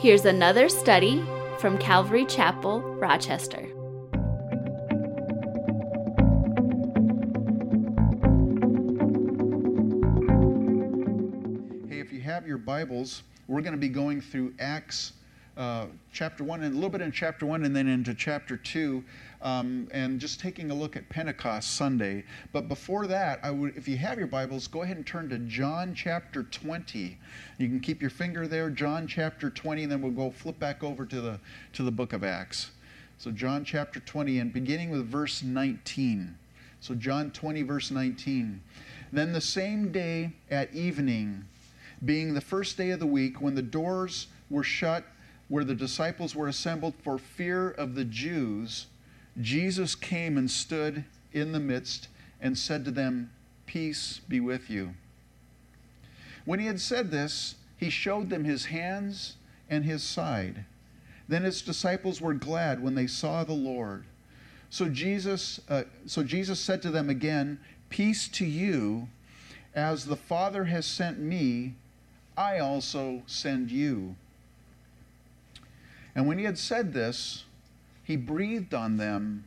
Here's another study from Calvary Chapel, Rochester. Hey, if you have your Bibles, we're going to be going through Acts uh, chapter 1 and a little bit in chapter 1 and then into chapter 2 um, and just taking a look at Pentecost Sunday. But before that, I would, if you have your Bibles, go ahead and turn to John chapter 20. You can keep your finger there, John chapter 20, and then we'll go flip back over to the, to the book of Acts. So, John chapter 20, and beginning with verse 19. So, John 20, verse 19. Then the same day at evening, being the first day of the week, when the doors were shut where the disciples were assembled for fear of the Jews, Jesus came and stood in the midst and said to them, Peace be with you. When he had said this, he showed them his hands and his side. Then his disciples were glad when they saw the Lord. So Jesus, uh, so Jesus said to them again, Peace to you, as the Father has sent me, I also send you. And when he had said this, he breathed on them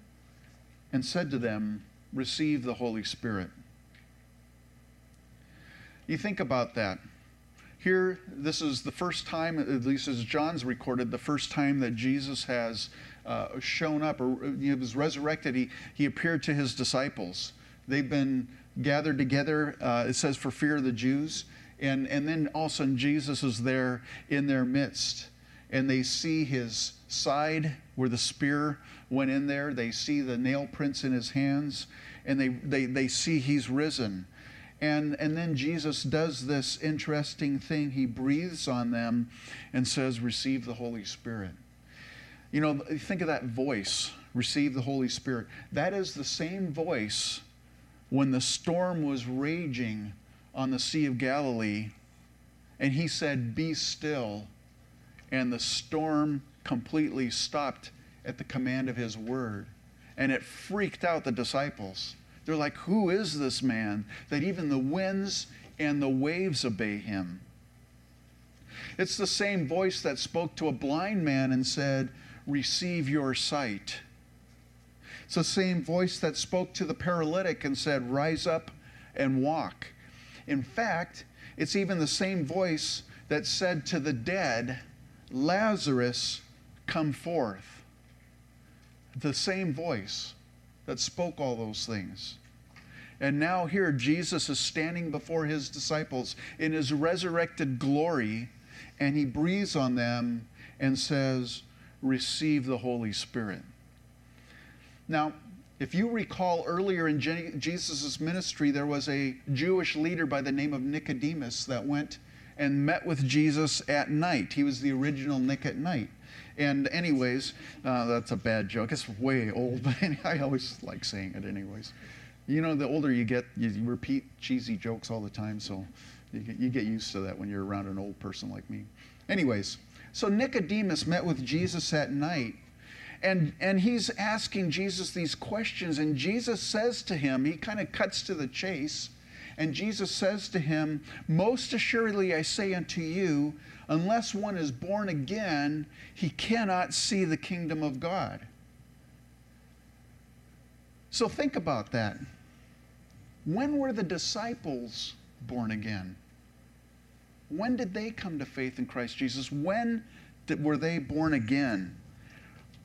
and said to them, Receive the Holy Spirit. You think about that. Here, this is the first time, at least as John's recorded, the first time that Jesus has uh, shown up or he was resurrected. He, he appeared to his disciples. They've been gathered together, uh, it says, for fear of the Jews. And, and then all of a sudden, Jesus is there in their midst and they see his side where the spear went in there. They see the nail prints in his hands, and they, they, they see he's risen. And, and then Jesus does this interesting thing. He breathes on them and says, Receive the Holy Spirit. You know, think of that voice, receive the Holy Spirit. That is the same voice when the storm was raging on the Sea of Galilee, and he said, Be still and the storm completely stopped at the command of his word. And it freaked out the disciples. They're like, Who is this man that even the winds and the waves obey him? It's the same voice that spoke to a blind man and said, Receive your sight. It's the same voice that spoke to the paralytic and said, Rise up and walk. In fact, it's even the same voice that said to the dead, Lazarus, come forth. The same voice that spoke all those things. And now, here, Jesus is standing before his disciples in his resurrected glory, and he breathes on them and says, Receive the Holy Spirit. Now, if you recall earlier in Jesus' ministry, there was a Jewish leader by the name of Nicodemus that went and met with Jesus at night. He was the original Nick at Nite. And, anyways, uh, that's a bad joke. It's way old, but I always like saying it, anyways. You know, the older you get, you repeat cheesy jokes all the time, so you get, you get used to that when you're around an old person like me. Anyways, so Nicodemus met with Jesus at night, and, and he's asking Jesus these questions, and Jesus says to him, he kind of cuts to the chase. And Jesus says to him, Most assuredly I say unto you, unless one is born again, he cannot see the kingdom of God. So think about that. When were the disciples born again? When did they come to faith in Christ Jesus? When did, were they born again?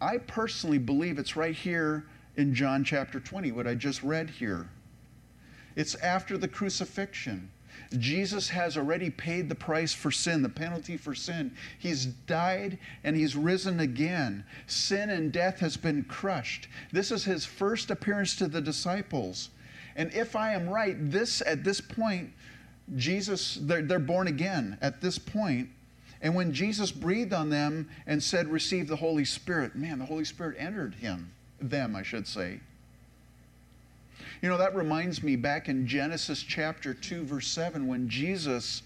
I personally believe it's right here in John chapter 20, what I just read here. It's after the crucifixion. Jesus has already paid the price for sin, the penalty for sin. He's died and he's risen again. Sin and death has been crushed. This is his first appearance to the disciples. And if I am right, this at this point, Jesus, they're, they're born again at this point. And when Jesus breathed on them and said, Receive the Holy Spirit, man, the Holy Spirit entered him, them, I should say. You know, that reminds me back in Genesis chapter 2, verse 7, when Jesus,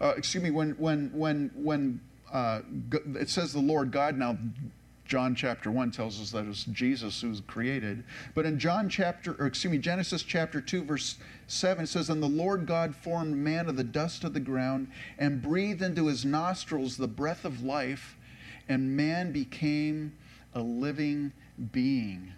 uh, excuse me, when, when, when, when uh, it says the Lord God, now John chapter 1 tells us that it's Jesus who's created. But in John chapter, or excuse me, Genesis chapter 2, verse 7, it says, And the Lord God formed man of the dust of the ground and breathed into his nostrils the breath of life, and man became a living being.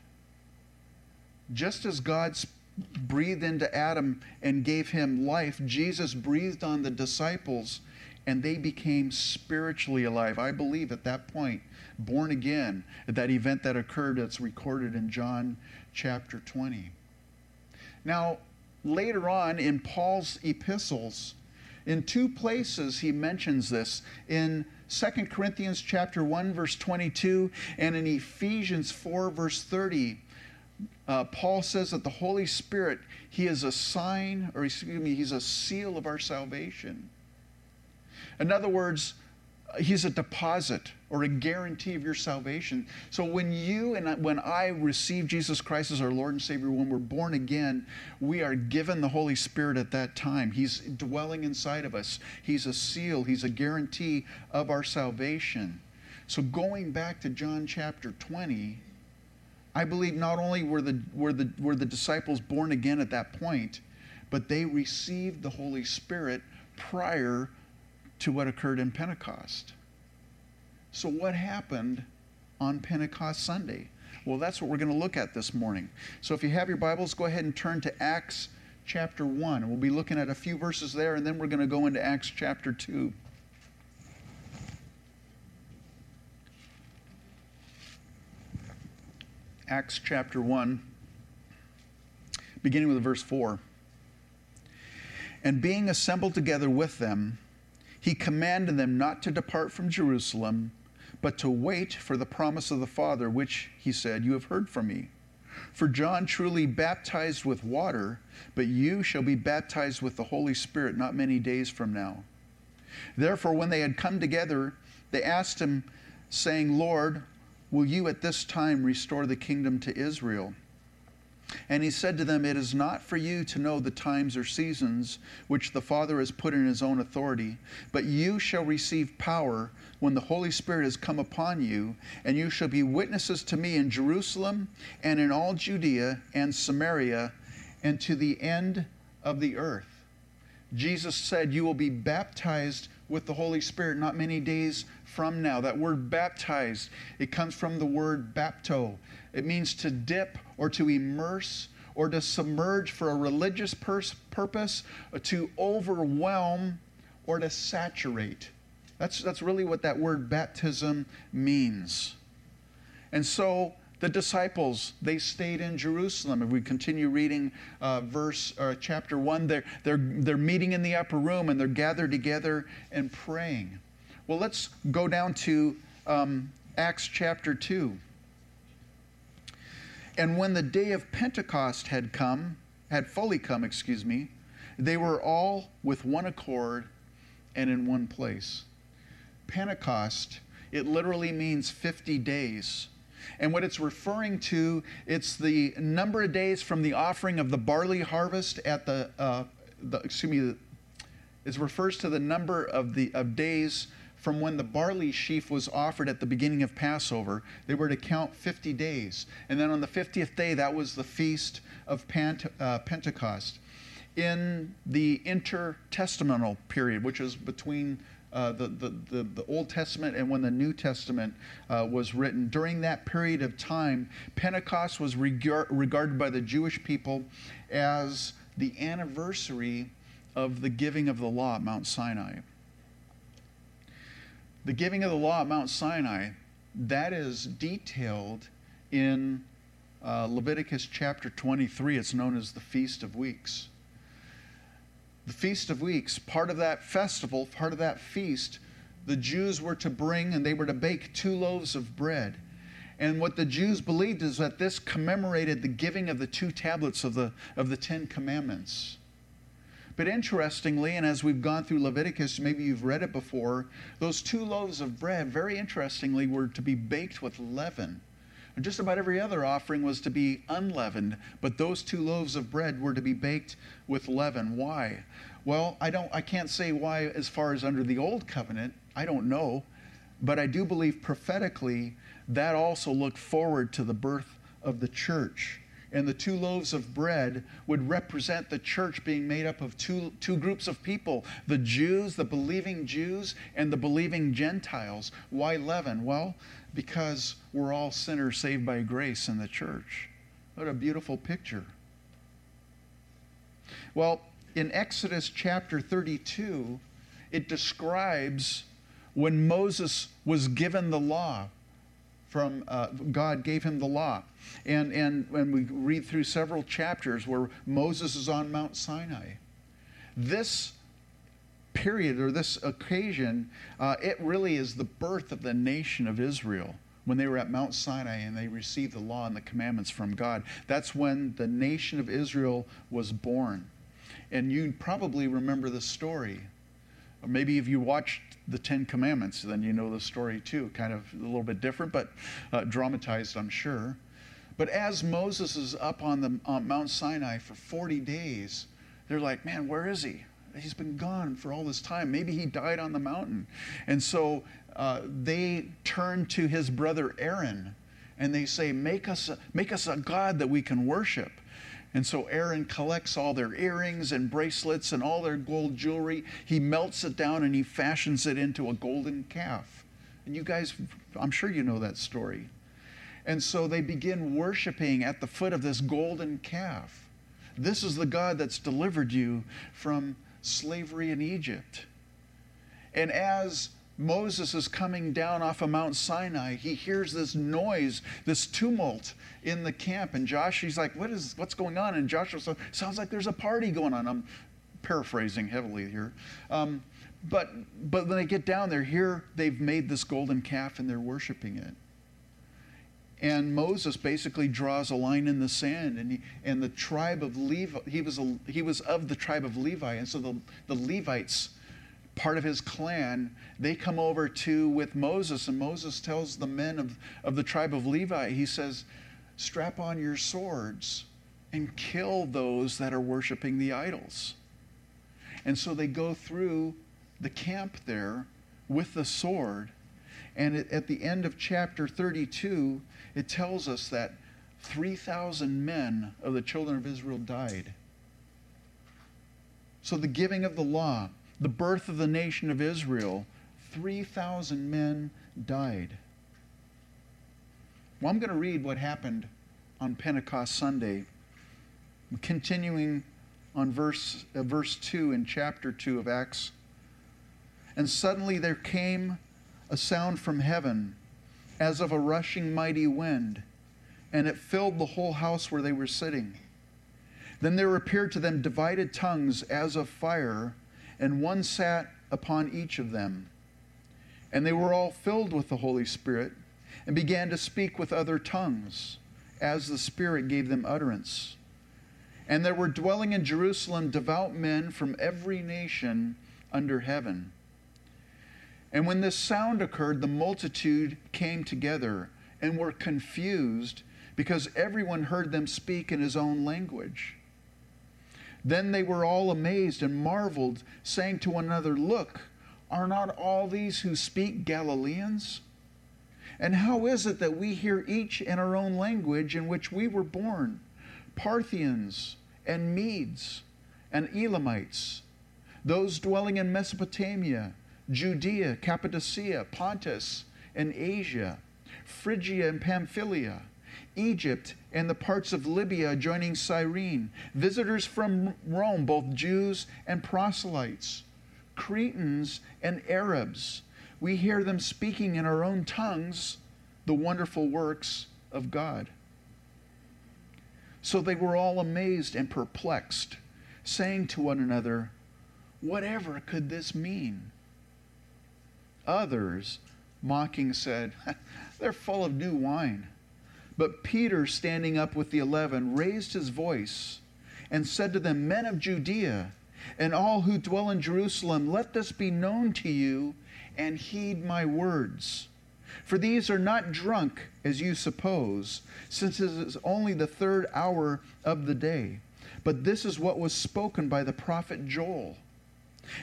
Just as God breathed into Adam and gave him life, Jesus breathed on the disciples and they became spiritually alive. I believe at that point, born again, at that event that occurred that's recorded in John chapter 20. Now, later on in Paul's epistles, in two places he mentions this. In 2 Corinthians chapter 1 verse 22 and in Ephesians 4 verse 30 uh, Paul says that the Holy Spirit, He is a sign, or excuse me, He's a seal of our salvation. In other words, He's a deposit or a guarantee of your salvation. So when you and when I receive Jesus Christ as our Lord and Savior, when we're born again, we are given the Holy Spirit at that time. He's dwelling inside of us. He's a seal, He's a guarantee of our salvation. So going back to John chapter 20, I believe not only were the, were, the, were the disciples born again at that point, but they received the Holy Spirit prior to what occurred in Pentecost. So, what happened on Pentecost Sunday? Well, that's what we're going to look at this morning. So, if you have your Bibles, go ahead and turn to Acts chapter 1. We'll be looking at a few verses there, and then we're going to go into Acts chapter 2. Acts chapter 1, beginning with verse 4. And being assembled together with them, he commanded them not to depart from Jerusalem, but to wait for the promise of the Father, which, he said, you have heard from me. For John truly baptized with water, but you shall be baptized with the Holy Spirit not many days from now. Therefore, when they had come together, they asked him, saying, Lord, Will you at this time restore the kingdom to Israel? And he said to them, It is not for you to know the times or seasons which the Father has put in his own authority, but you shall receive power when the Holy Spirit has come upon you, and you shall be witnesses to me in Jerusalem and in all Judea and Samaria and to the end of the earth. Jesus said, You will be baptized with the Holy Spirit not many days from now. That word baptized, it comes from the word bapto. It means to dip or to immerse or to submerge for a religious pers- purpose, to overwhelm or to saturate. That's, that's really what that word baptism means. And so the disciples, they stayed in Jerusalem. If we continue reading uh, verse uh, chapter 1, they're, they're, they're meeting in the upper room and they're gathered together and praying. Well, let's go down to um, Acts chapter 2. And when the day of Pentecost had come, had fully come, excuse me, they were all with one accord and in one place. Pentecost, it literally means 50 days. And what it's referring to, it's the number of days from the offering of the barley harvest at the, uh, the excuse me, it refers to the number of the of days from when the barley sheaf was offered at the beginning of Passover. They were to count 50 days. And then on the 50th day, that was the feast of uh, Pentecost. In the intertestamental period, which is between uh, the, the, the, the, Old Testament and when the New Testament uh, was written. During that period of time, Pentecost was regard, regarded by the Jewish people as the anniversary of the giving of the law at Mount Sinai the giving of the law at Mount Sinai, that is detailed in uh, Leviticus chapter 23. It's known as the Feast of Weeks. The Feast of Weeks, part of that festival, part of that feast, the Jews were to bring and they were to bake two loaves of bread. And what the Jews believed is that this commemorated the giving of the two tablets of the, of the Ten Commandments. But interestingly, and as we've gone through Leviticus, maybe you've read it before, those two loaves of bread, very interestingly, were to be baked with leaven. And just about every other offering was to be unleavened, but those two loaves of bread were to be baked with leaven. Why? Well, I don't I can't say why as far as under the old covenant. I don't know. But I do believe prophetically that also looked forward to the birth of the church. And the two loaves of bread would represent the church being made up of two, two groups of people the Jews, the believing Jews, and the believing Gentiles. Why leaven? Well, because we're all sinners saved by grace in the church. What a beautiful picture. Well, in Exodus chapter 32, it describes when Moses was given the law from uh, God gave him the law. And, and when we read through several chapters where Moses is on Mount Sinai, this period or this occasion, uh, it really is the birth of the nation of Israel. When they were at Mount Sinai and they received the law and the commandments from God, that's when the nation of Israel was born. And you probably remember the story. Or maybe if you watched the Ten Commandments, then you know the story too. Kind of a little bit different, but uh, dramatized, I'm sure. But as Moses is up on the Mount Sinai for 40 days, they're like, man, where is he? He's been gone for all this time. Maybe he died on the mountain. And so uh, they turn to his brother Aaron and they say, make us, a, make us a God that we can worship. And so Aaron collects all their earrings and bracelets and all their gold jewelry. He melts it down and he fashions it into a golden calf. And you guys, I'm sure you know that story. And so they begin worshiping at the foot of this golden calf. This is the God that's delivered you from slavery in Egypt. And as Moses is coming down off of Mount Sinai, he hears this noise, this tumult in the camp. And Josh, he's like, what is, what's going on? And Joshua says, sounds like there's a party going on. I'm paraphrasing heavily here. Um, but, but when they get down there, here they've made this golden calf and they're worshiping it. And Moses basically draws a line in the sand, and, he, and the tribe of Levi, he was, a, he was of the tribe of Levi, and so the, the Levites part of his clan, they come over to with Moses, and Moses tells the men of, of the tribe of Levi, he says, strap on your swords and kill those that are worshiping the idols. And so they go through the camp there with the sword. And it, at the end of chapter 32, it tells us that 3,000 men of the children of Israel died. So the giving of the law, the birth of the nation of Israel, 3,000 men died. Well, I'm going to read what happened on Pentecost Sunday, continuing on verse, uh, verse 2 in chapter 2 of Acts. And suddenly there came a sound from heaven as of a rushing mighty wind, and it filled the whole house where they were sitting. Then there appeared to them divided tongues as of fire and one sat upon each of them. And they were all filled with the Holy Spirit and began to speak with other tongues as the Spirit gave them utterance. And there were dwelling in Jerusalem devout men from every nation under heaven. And when this sound occurred, the multitude came together and were confused because everyone heard them speak in his own language. Then they were all amazed and marveled, saying to one another, Look, are not all these who speak Galileans? And how is it that we hear each in our own language in which we were born? Parthians and Medes and Elamites, those dwelling in Mesopotamia, Judea, Cappadocia, Pontus, and Asia, Phrygia and Pamphylia Egypt and the parts of Libya adjoining Cyrene, visitors from Rome, both Jews and proselytes, Cretans and Arabs. We hear them speaking in our own tongues the wonderful works of God. So they were all amazed and perplexed, saying to one another, Whatever could this mean? Others, mocking, said, They're full of new wine. But Peter, standing up with the eleven, raised his voice and said to them, Men of Judea, and all who dwell in Jerusalem, let this be known to you, and heed my words. For these are not drunk, as you suppose, since it is only the third hour of the day. But this is what was spoken by the prophet Joel.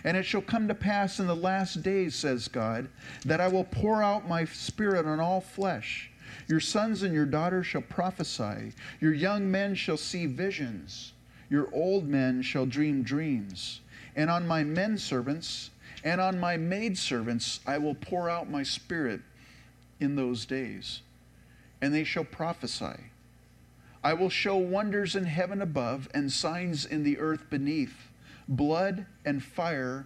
And it shall come to pass in the last days, says God, that I will pour out my spirit on all flesh. Your sons and your daughters shall prophesy. Your young men shall see visions. Your old men shall dream dreams. And on my men servants and on my maidservants I will pour out my spirit in those days, and they shall prophesy. I will show wonders in heaven above and signs in the earth beneath blood and fire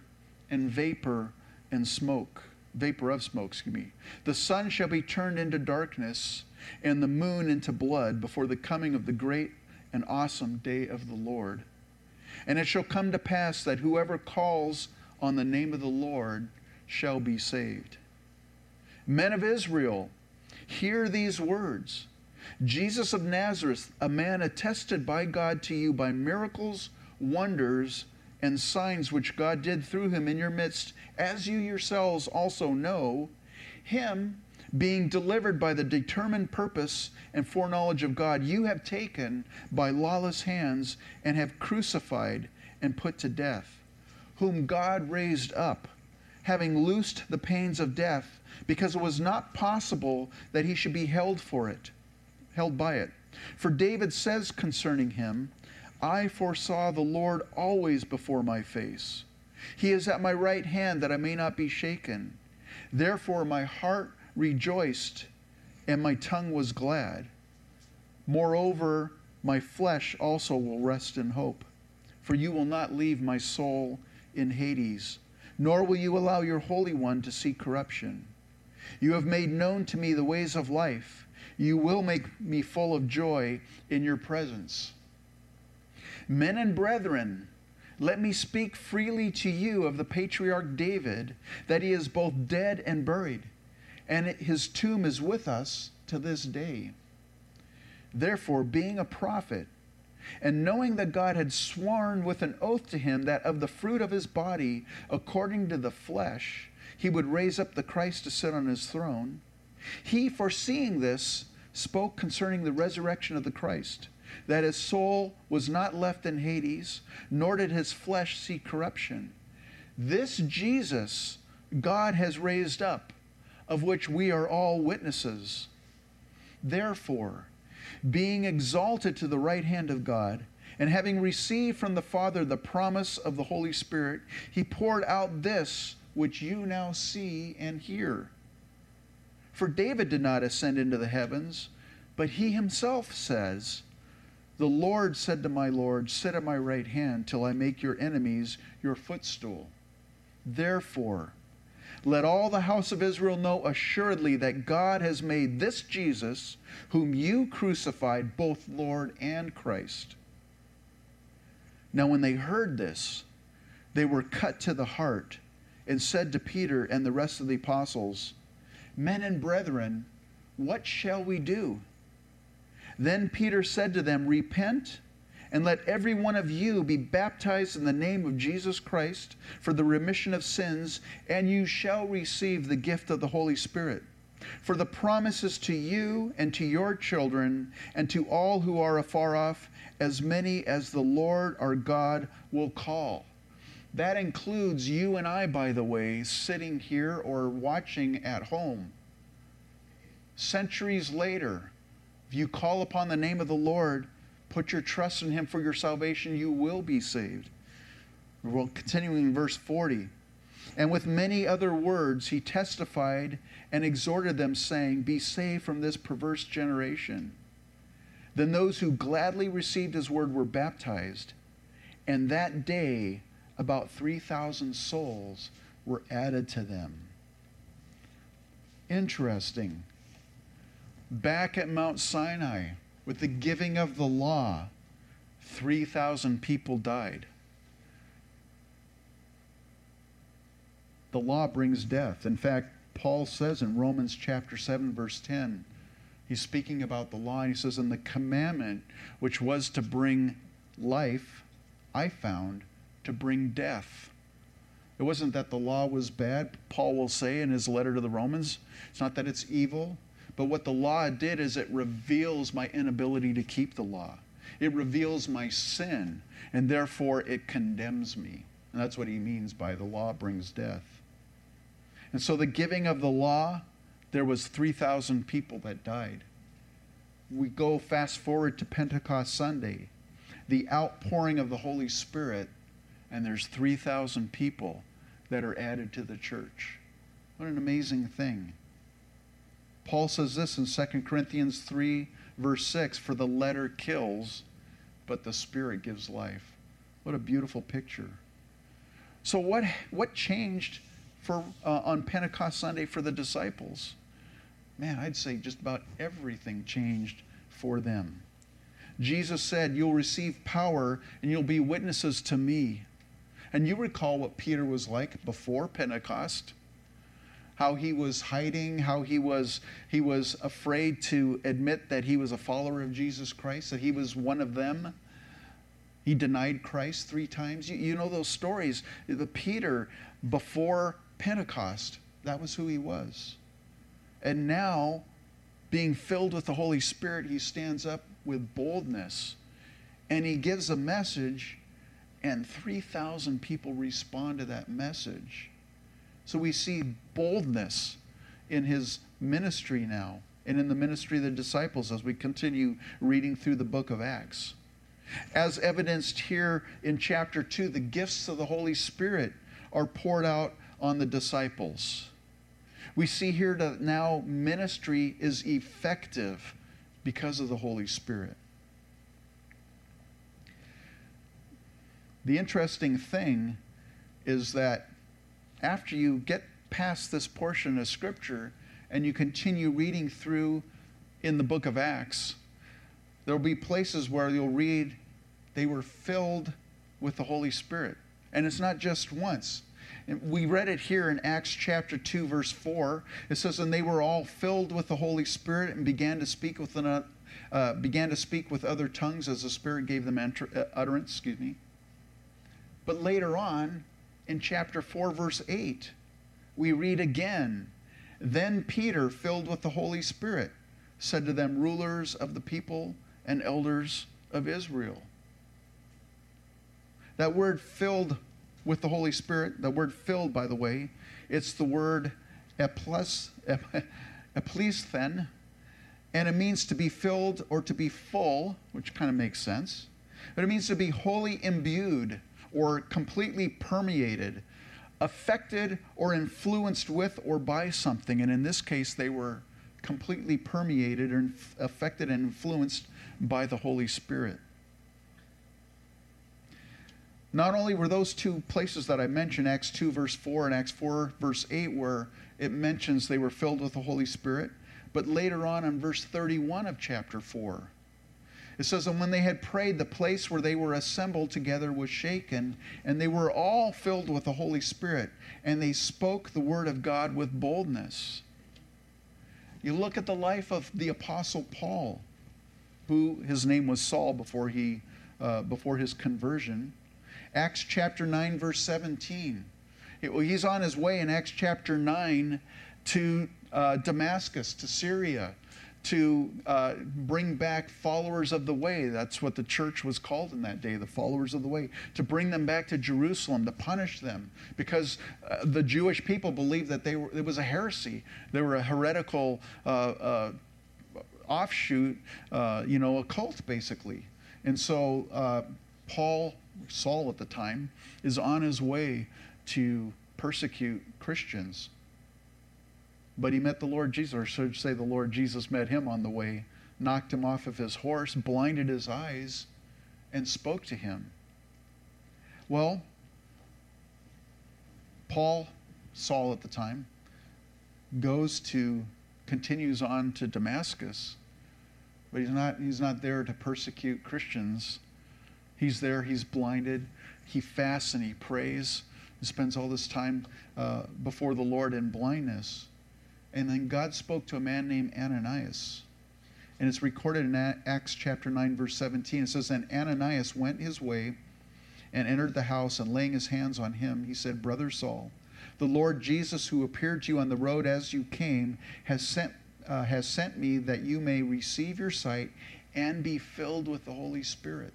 and vapor and smoke. Vapor of smoke, excuse me. The sun shall be turned into darkness and the moon into blood before the coming of the great and awesome day of the Lord. And it shall come to pass that whoever calls on the name of the Lord shall be saved. Men of Israel, hear these words Jesus of Nazareth, a man attested by God to you by miracles, wonders, and signs which God did through him in your midst, as you yourselves also know, him being delivered by the determined purpose and foreknowledge of God, you have taken by lawless hands and have crucified and put to death, whom God raised up, having loosed the pains of death, because it was not possible that he should be held for it, held by it. For David says concerning him, I foresaw the Lord always before my face. He is at my right hand that I may not be shaken. Therefore my heart rejoiced and my tongue was glad. Moreover, my flesh also will rest in hope. For you will not leave my soul in Hades, nor will you allow your Holy One to see corruption. You have made known to me the ways of life. You will make me full of joy in your presence. Men and brethren, let me speak freely to you of the patriarch David, that he is both dead and buried, and his tomb is with us to this day. Therefore, being a prophet, and knowing that God had sworn with an oath to him that of the fruit of his body, according to the flesh, he would raise up the Christ to sit on his throne, he, foreseeing this, spoke concerning the resurrection of the Christ, that his soul was not left in Hades, nor did his flesh see corruption. This Jesus God has raised up, of which we are all witnesses. Therefore, being exalted to the right hand of God, and having received from the Father the promise of the Holy Spirit, he poured out this which you now see and hear. For David did not ascend into the heavens, but he himself says, The Lord said to my Lord, Sit at my right hand till I make your enemies your footstool. Therefore, let all the house of Israel know assuredly that God has made this Jesus, whom you crucified, both Lord and Christ. Now, when they heard this, they were cut to the heart and said to Peter and the rest of the apostles, Men and brethren, what shall we do? Then Peter said to them, Repent and let every one of you be baptized in the name of Jesus Christ for the remission of sins, and you shall receive the gift of the Holy Spirit. For the promises to you and to your children and to all who are afar off, as many as the Lord our God will call. That includes you and I, by the way, sitting here or watching at home. Centuries later, if you call upon the name of the Lord, put your trust in Him for your salvation, you will be saved. Well, continuing in verse 40. And with many other words, he testified and exhorted them, saying, Be saved from this perverse generation. Then those who gladly received his word were baptized, and that day about 3,000 souls were added to them. Interesting. Back at Mount Sinai, with the giving of the law, 3,000 people died. The law brings death. In fact, Paul says in Romans chapter 7, verse 10, he's speaking about the law, and he says, And the commandment which was to bring life, I found to bring death. It wasn't that the law was bad, Paul will say in his letter to the Romans. It's not that it's evil, but what the law did is it reveals my inability to keep the law. It reveals my sin, and therefore it condemns me. And that's what he means by the law brings death. And so the giving of the law there was 3,000 people that died. We go fast forward to Pentecost Sunday, the outpouring of the Holy Spirit, and there's 3,000 people that are added to the church. What an amazing thing. Paul says this in 2 Corinthians 3, verse 6 For the letter kills, but the Spirit gives life. What a beautiful picture. So, what, what changed for, uh, on Pentecost Sunday for the disciples? Man, I'd say just about everything changed for them. Jesus said, You'll receive power and you'll be witnesses to me. And you recall what Peter was like before Pentecost how he was hiding, how he was, he was afraid to admit that he was a follower of Jesus Christ, that he was one of them. He denied Christ three times. You, you know those stories. The Peter, before Pentecost, that was who he was. And now, being filled with the Holy Spirit, he stands up with boldness and he gives a message, and 3,000 people respond to that message. So we see boldness in his ministry now and in the ministry of the disciples as we continue reading through the book of Acts. As evidenced here in chapter 2, the gifts of the Holy Spirit are poured out on the disciples. We see here that now ministry is effective because of the Holy Spirit. The interesting thing is that after you get past this portion of Scripture and you continue reading through in the book of Acts, there will be places where you'll read they were filled with the Holy Spirit. And it's not just once. We read it here in Acts chapter 2, verse 4. It says, And they were all filled with the Holy Spirit and began to speak with, an, uh, began to speak with other tongues as the Spirit gave them enter, uh, utterance. Excuse me. But later on, in chapter 4, verse 8, we read again Then Peter, filled with the Holy Spirit, said to them, Rulers of the people and elders of Israel. That word filled with the Holy Spirit, the word filled, by the way, it's the word eples, eplisthen, and it means to be filled or to be full, which kind of makes sense. But it means to be wholly imbued or completely permeated, affected or influenced with or by something. And in this case, they were completely permeated or affected and influenced by the Holy Spirit. Not only were those two places that I mentioned, Acts 2, verse 4, and Acts 4, verse 8, where it mentions they were filled with the Holy Spirit, but later on in verse 31 of chapter 4, it says, And when they had prayed, the place where they were assembled together was shaken, and they were all filled with the Holy Spirit, and they spoke the word of God with boldness. You look at the life of the Apostle Paul, who his name was Saul before, he, uh, before his conversion. Acts chapter 9, verse 17. It, well, he's on his way in Acts chapter 9 to uh, Damascus, to Syria to uh, bring back followers of the way. That's what the church was called in that day, the followers of the way. To bring them back to Jerusalem, to punish them, because uh, the Jewish people believed that they were, it was a heresy. They were a heretical uh, uh offshoot, uh, you know, a cult basically. And so uh, Paul, Saul at the time, is on his way to persecute Christians but he met the Lord Jesus, or should say the Lord Jesus met him on the way, knocked him off of his horse, blinded his eyes, and spoke to him. Well, Paul, Saul at the time, goes to, continues on to Damascus, but he's not, he's not there to persecute Christians. He's there, he's blinded, he fasts and he prays, he spends all this time uh, before the Lord in blindness. And then God spoke to a man named Ananias. And it's recorded in Acts chapter 9, verse 17. It says, And Ananias went his way and entered the house, and laying his hands on him, he said, Brother Saul, the Lord Jesus, who appeared to you on the road as you came, has sent, uh, has sent me that you may receive your sight and be filled with the Holy Spirit.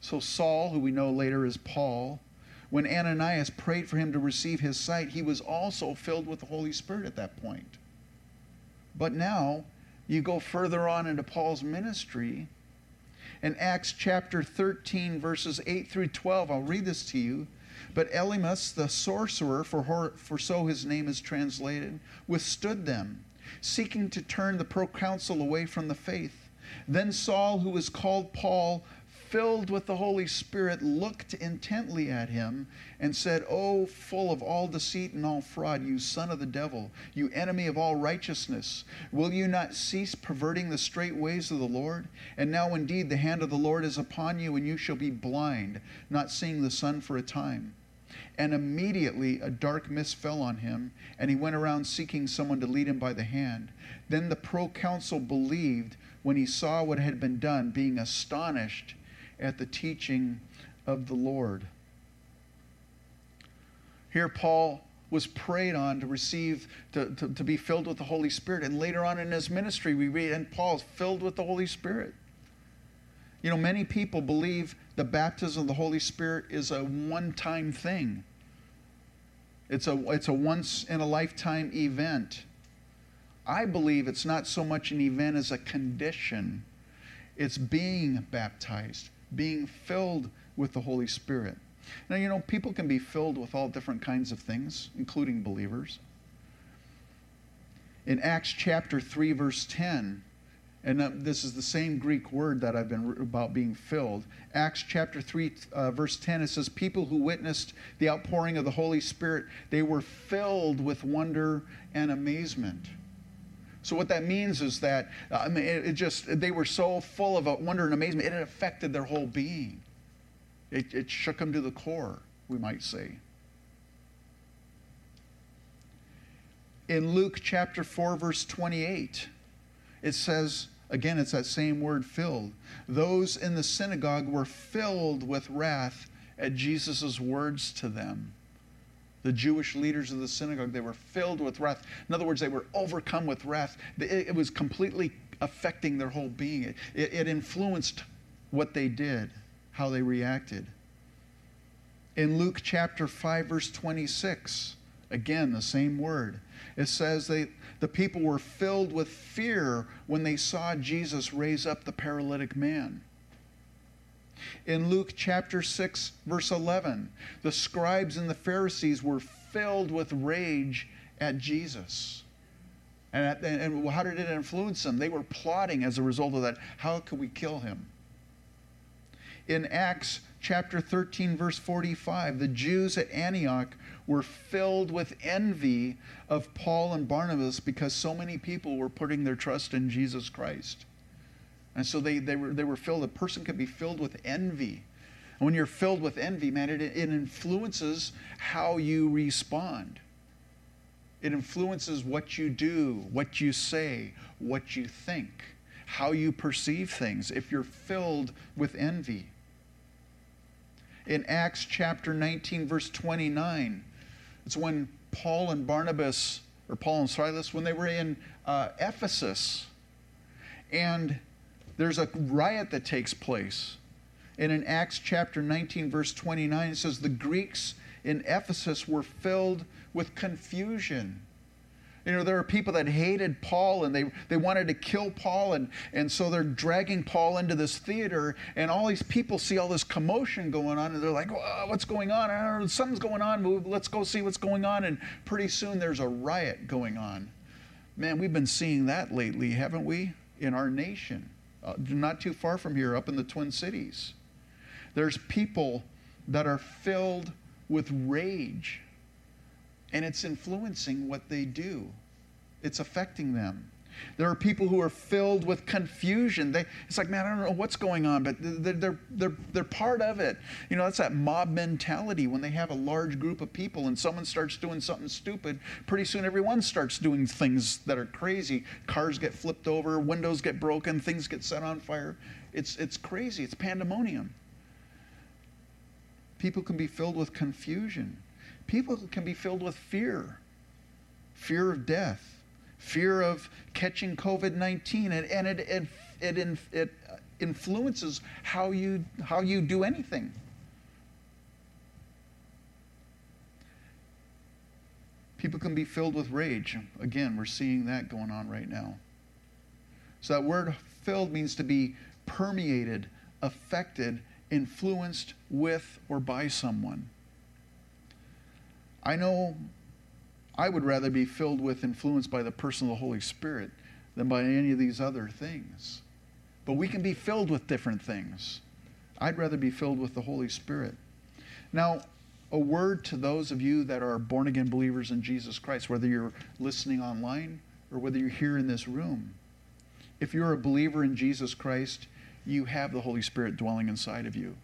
So, Saul, who we know later is Paul, when Ananias prayed for him to receive his sight, he was also filled with the Holy Spirit at that point. But now, you go further on into Paul's ministry. In Acts chapter 13, verses 8 through 12, I'll read this to you. But Elymas, the sorcerer, for, her, for so his name is translated, withstood them, seeking to turn the proconsul away from the faith. Then Saul, who was called Paul, filled with the Holy Spirit, looked intently at him and said, Oh, full of all deceit and all fraud, you son of the devil, you enemy of all righteousness, will you not cease perverting the straight ways of the Lord? And now indeed the hand of the Lord is upon you, and you shall be blind, not seeing the sun for a time. And immediately a dark mist fell on him, and he went around seeking someone to lead him by the hand. Then the proconsul believed when he saw what had been done, being astonished at the teaching of the Lord. Here, Paul was prayed on to receive, to, to, to, be filled with the Holy Spirit. And later on in his ministry, we read, and Paul's filled with the Holy Spirit. You know, many people believe the baptism of the Holy Spirit is a one time thing, it's a, it's a once in a lifetime event. I believe it's not so much an event as a condition, it's being baptized being filled with the Holy Spirit. Now, you know, people can be filled with all different kinds of things, including believers. In Acts chapter 3, verse 10, and this is the same Greek word that I've been about being filled. Acts chapter 3, uh, verse 10, it says, People who witnessed the outpouring of the Holy Spirit, they were filled with wonder and amazement. So what that means is that uh, I mean, it, just they were so full of wonder and amazement, it affected their whole being. It, it shook them to the core, we might say. In Luke chapter 4, verse 28, it says, again, it's that same word filled. Those in the synagogue were filled with wrath at Jesus' words to them the Jewish leaders of the synagogue, they were filled with wrath. In other words, they were overcome with wrath. It, was completely affecting their whole being. It, it influenced what they did, how they reacted. In Luke chapter 5, verse 26, again, the same word. It says they, the people were filled with fear when they saw Jesus raise up the paralytic man. In Luke chapter 6, verse 11, the scribes and the Pharisees were filled with rage at Jesus. And, at, and, how did it influence them? They were plotting as a result of that. How could we kill him? In Acts chapter 13, verse 45, the Jews at Antioch were filled with envy of Paul and Barnabas because so many people were putting their trust in Jesus Christ. And so they, they, were, they were filled, a person can be filled with envy. And when you're filled with envy, man, it, it influences how you respond. It influences what you do, what you say, what you think, how you perceive things if you're filled with envy. In Acts chapter 19, verse 29, it's when Paul and Barnabas, or Paul and Silas, when they were in uh, Ephesus, and there's a riot that takes place. And in Acts chapter 19, verse 29, it says, The Greeks in Ephesus were filled with confusion. You know, there are people that hated Paul and they, they wanted to kill Paul, and, and so they're dragging Paul into this theater, and all these people see all this commotion going on, and they're like, What's going on? Know, something's going on. Let's go see what's going on. And pretty soon there's a riot going on. Man, we've been seeing that lately, haven't we, in our nation? Uh, not too far from here, up in the Twin Cities. There's people that are filled with rage, and it's influencing what they do, it's affecting them. There are people who are filled with confusion. They, it's like, man, I don't know what's going on, but they're, they're, they're, they're part of it. You know, that's that mob mentality when they have a large group of people and someone starts doing something stupid. Pretty soon, everyone starts doing things that are crazy. Cars get flipped over, windows get broken, things get set on fire. It's, it's crazy, it's pandemonium. People can be filled with confusion, people can be filled with fear fear of death fear of catching COVID 19, and, and it, it, it, it, influences how you, how you do anything. People can be filled with rage. Again, we're seeing that going on right now. So, that word filled means to be permeated, affected, influenced with, or by someone. I know I would rather be filled with, influenced by the person of the Holy Spirit than by any of these other things. But we can be filled with different things. I'd rather be filled with the Holy Spirit. Now, a word to those of you that are born again believers in Jesus Christ, whether you're listening online or whether you're here in this room. If you're a believer in Jesus Christ, you have the Holy Spirit dwelling inside of you.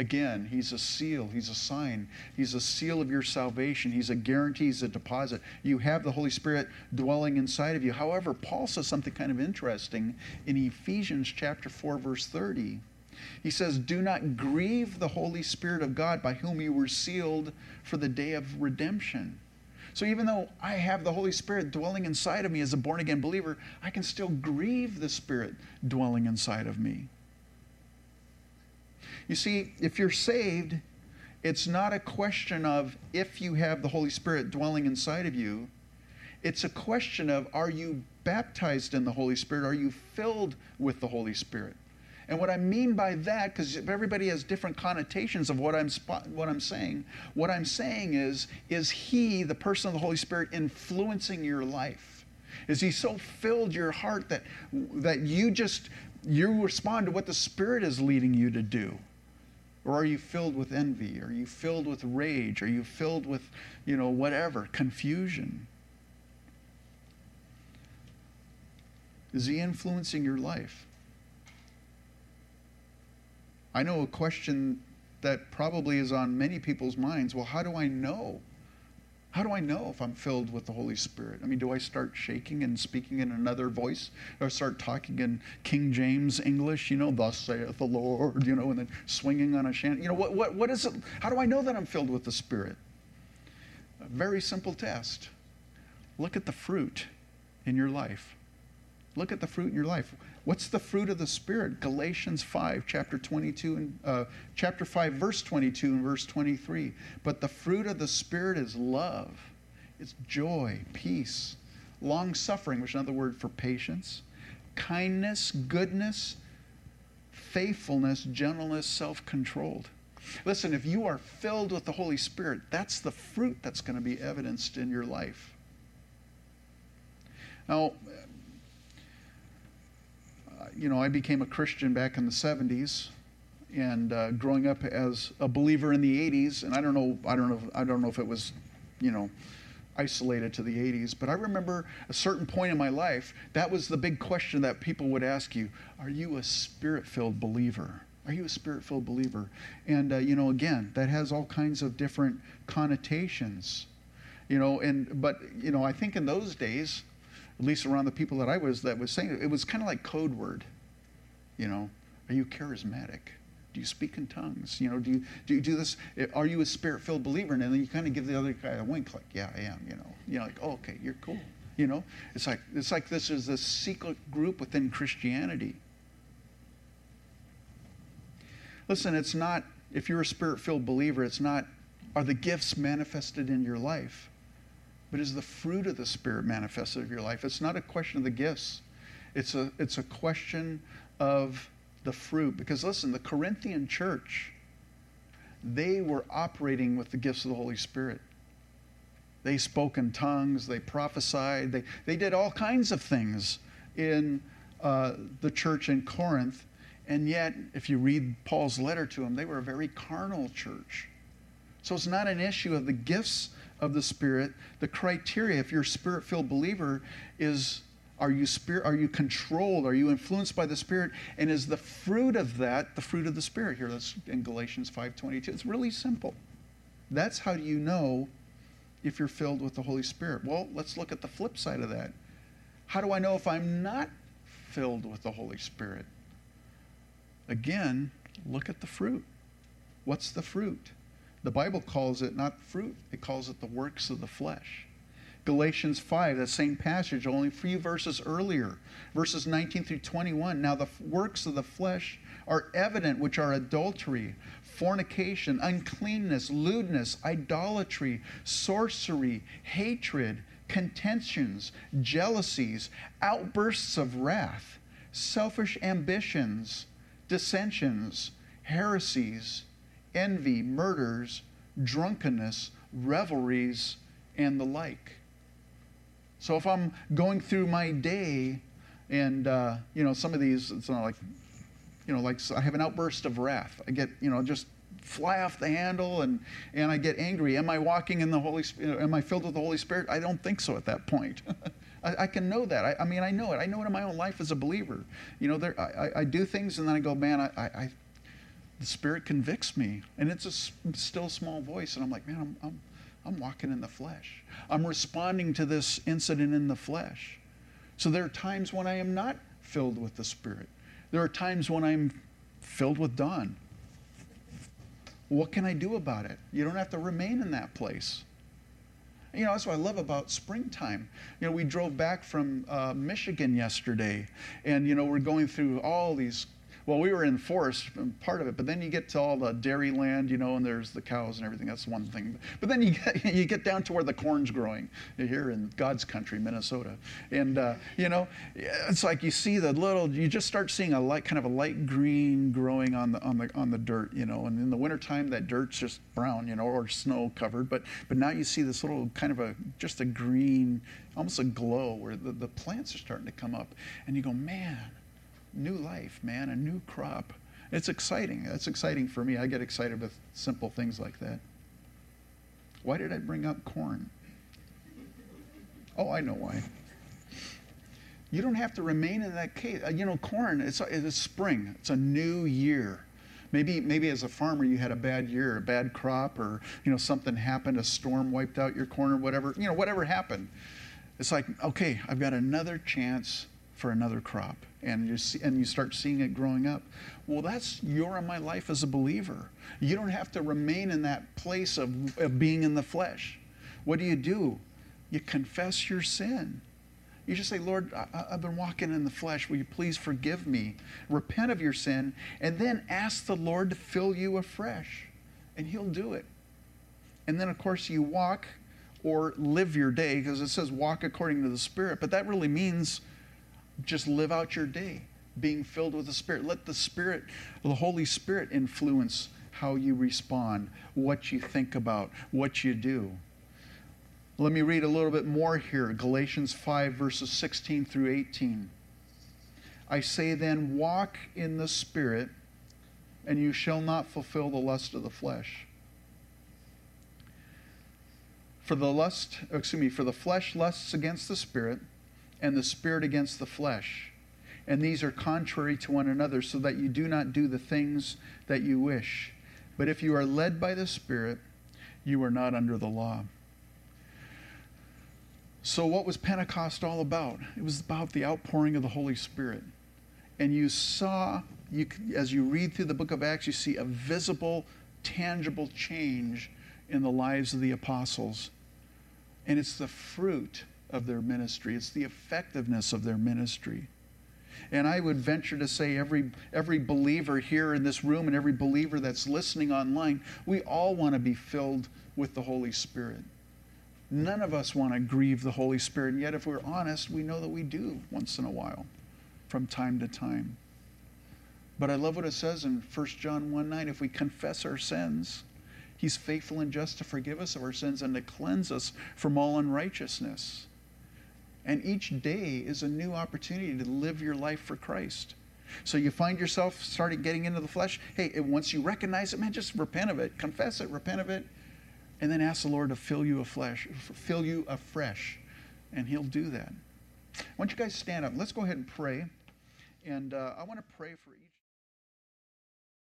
Again, He's a seal, He's a sign, He's a seal of your salvation, He's a guarantee, He's a deposit. You have the Holy Spirit dwelling inside of you. However, Paul says something kind of interesting in Ephesians chapter 4, verse 30. He says, Do not grieve the Holy Spirit of God by whom you were sealed for the day of redemption. So even though I have the Holy Spirit dwelling inside of me as a born again believer, I can still grieve the Spirit dwelling inside of me. You see, if you're saved, it's not a question of if you have the Holy Spirit dwelling inside of you. It's a question of are you baptized in the Holy Spirit? Are you filled with the Holy Spirit? And what I mean by that, because everybody has different connotations of what I'm what I'm saying. What I'm saying is, is He, the person of the Holy Spirit, influencing your life? Is He so filled your heart that that you just you respond to what the Spirit is leading you to do? Or are you filled with envy? Are you filled with rage? Are you filled with, you know, whatever, confusion? Is he influencing your life? I know a question that probably is on many people's minds. Well, how do I know? How do I know if I'm filled with the Holy Spirit? I mean, do I start shaking and speaking in another voice? Or start talking in King James English, you know, thus saith the Lord, you know, and then swinging on a shanty? You know, what, what, what is it? How do I know that I'm filled with the Spirit? A very simple test. Look at the fruit in your life. Look at the fruit in your life. What's the fruit of the Spirit? Galatians 5, chapter 22 and uh, chapter 5, verse 22 and verse 23. But the fruit of the Spirit is love, it's joy, peace, long suffering, which is another word for patience, kindness, goodness, faithfulness, gentleness, self controlled. Listen, if you are filled with the Holy Spirit, that's the fruit that's going to be evidenced in your life. Now, you know, I became a Christian back in the 70s, and uh, growing up as a believer in the 80s, and I don't know, I don't know, I don't know if it was, you know, isolated to the 80s, but I remember a certain point in my life that was the big question that people would ask you: Are you a spirit-filled believer? Are you a spirit-filled believer? And uh, you know, again, that has all kinds of different connotations, you know. And but you know, I think in those days at least around the people that I was that was saying it, it was kind of like code word. You know, are you charismatic? Do you speak in tongues? You know, do you do you do this? Eh, are you a spirit-filled believer? And then you kind of give the other guy a wink, like, yeah, I am. You know, you know, like, oh, okay, you're cool. You know, it's like it's like this is a secret group within Christianity. Listen, it's not if you're a spirit-filled believer, it's not are the gifts manifested in your life but is the fruit of the Spirit manifested in your life? It's not a question of the gifts. It's a, it's a question of the fruit. Because listen, the Corinthian church, they were operating with the gifts of the Holy Spirit. They spoke in tongues, they prophesied, they, they did all kinds of things in uh, the church in Corinth. And yet, if you read Paul's letter to them, they were a very carnal church. So it's not an issue of the gifts of the Spirit, the criteria, if you're a spirit filled believer, is are you spirit are you controlled? Are you influenced by the spirit? And is the fruit of that the fruit of the spirit? Here that's in galatians 5.22 it's really simple. That's how you know if you're filled with the holy spirit? Well let's look at the flip side of that. How do i know if i'm not filled with the holy spirit? Again look at the fruit. What's the fruit the Bible calls it not fruit, it calls it the works of the flesh. Galatians 5, that same passage, only a few verses earlier, verses 19 through 21. Now, the works of the flesh are evident, which are adultery, fornication, uncleanness, lewdness, idolatry, sorcery, hatred, contentions, jealousies, outbursts of wrath, selfish ambitions, dissensions, heresies, envy, murders, drunkenness, revelries, and the like. So if I'm going through my day and, uh, you know, some of these, it's not like, you know, like I have an outburst of wrath. I get, you know, just fly off the handle and, and I get angry. Am I walking in the Holy Spirit? Am I filled with the Holy Spirit? I don't think so at that point. I, I, can know that. I, I, mean, I know it. I know it in my own life as a believer. You know, there, I, I do things and then I go, man, I, I, the Spirit convicts me. And it's a still small voice. And I'm like, man, I'm, I'm, I'm walking in the flesh. I'm responding to this incident in the flesh. So there are times when I am not filled with the Spirit. There are times when I'm filled with Don. What can I do about it? You don't have to remain in that place. You know, that's what I love about springtime. You know, we drove back from uh, Michigan yesterday, and, you know, we're going through all these well, we were in forest, part of it, but then you get to all the dairy land, you know, and there's the cows and everything. That's one thing. But then you get, you get down to where the corn's growing here in God's country, Minnesota. And, uh, you know, it's like you see the little, you just start seeing a light, kind of a light green growing on the, on the, on the dirt, you know. And in the wintertime, that dirt's just brown, you know, or snow covered. But, but now you see this little kind of a, just a green, almost a glow where the, the plants are starting to come up. And you go, man, new life, man, a new crop. It's exciting. It's exciting for me. I get excited with simple things like that. Why did I bring up corn? Oh, I know why. You don't have to remain in that case. Uh, you know, corn, it's, it's spring, it's a new year. Maybe, maybe as a farmer you had a bad year, a bad crop, or you know something happened, a storm wiped out your corn, or whatever. You know, whatever happened. It's like, okay, I've got another chance for another crop and you see, and you start seeing it growing up. Well, that's your and my life as a believer. You don't have to remain in that place of, of being in the flesh. What do you do? You confess your sin. You just say, Lord, I, have been walking in the flesh. Will you please forgive me? Repent of your sin, and then ask the Lord to fill you afresh, and He'll do it. And then, of course, you walk or live your day, because it says walk according to the Spirit, but that really means just live out your day being filled with the Spirit. Let the Spirit, the Holy Spirit, influence how you respond, what you think about, what you do. Let me read a little bit more here Galatians 5, verses 16 through 18. I say then, walk in the Spirit, and you shall not fulfill the lust of the flesh. For the lust, excuse me, for the flesh lusts against the Spirit and the spirit against the flesh. And these are contrary to one another, so that you do not do the things that you wish. But if you are led by the Spirit, you are not under the law. So, what was Pentecost all about? It was about the outpouring of the Holy Spirit. And you saw, you, as you read through the book of Acts, you see a visible, tangible change in the lives of the apostles. And it's the fruit of their ministry, it's the effectiveness of their ministry. And I would venture to say, every, every believer here in this room and every believer that's listening online, we all want to be filled with the Holy Spirit. None of us want to grieve the Holy Spirit. And yet, if we're honest, we know that we do once in a while, from time to time. But I love what it says in 1 John 1 9 if we confess our sins, He's faithful and just to forgive us of our sins and to cleanse us from all unrighteousness. And each day is a new opportunity to live your life for Christ. So you find yourself starting getting into the flesh. Hey, once you recognize it, man, just repent of it, confess it, repent of it, and then ask the Lord to fill you afresh, fill you afresh, and He'll do that. Why don't you guys stand up? Let's go ahead and pray. And uh, I want to pray for each.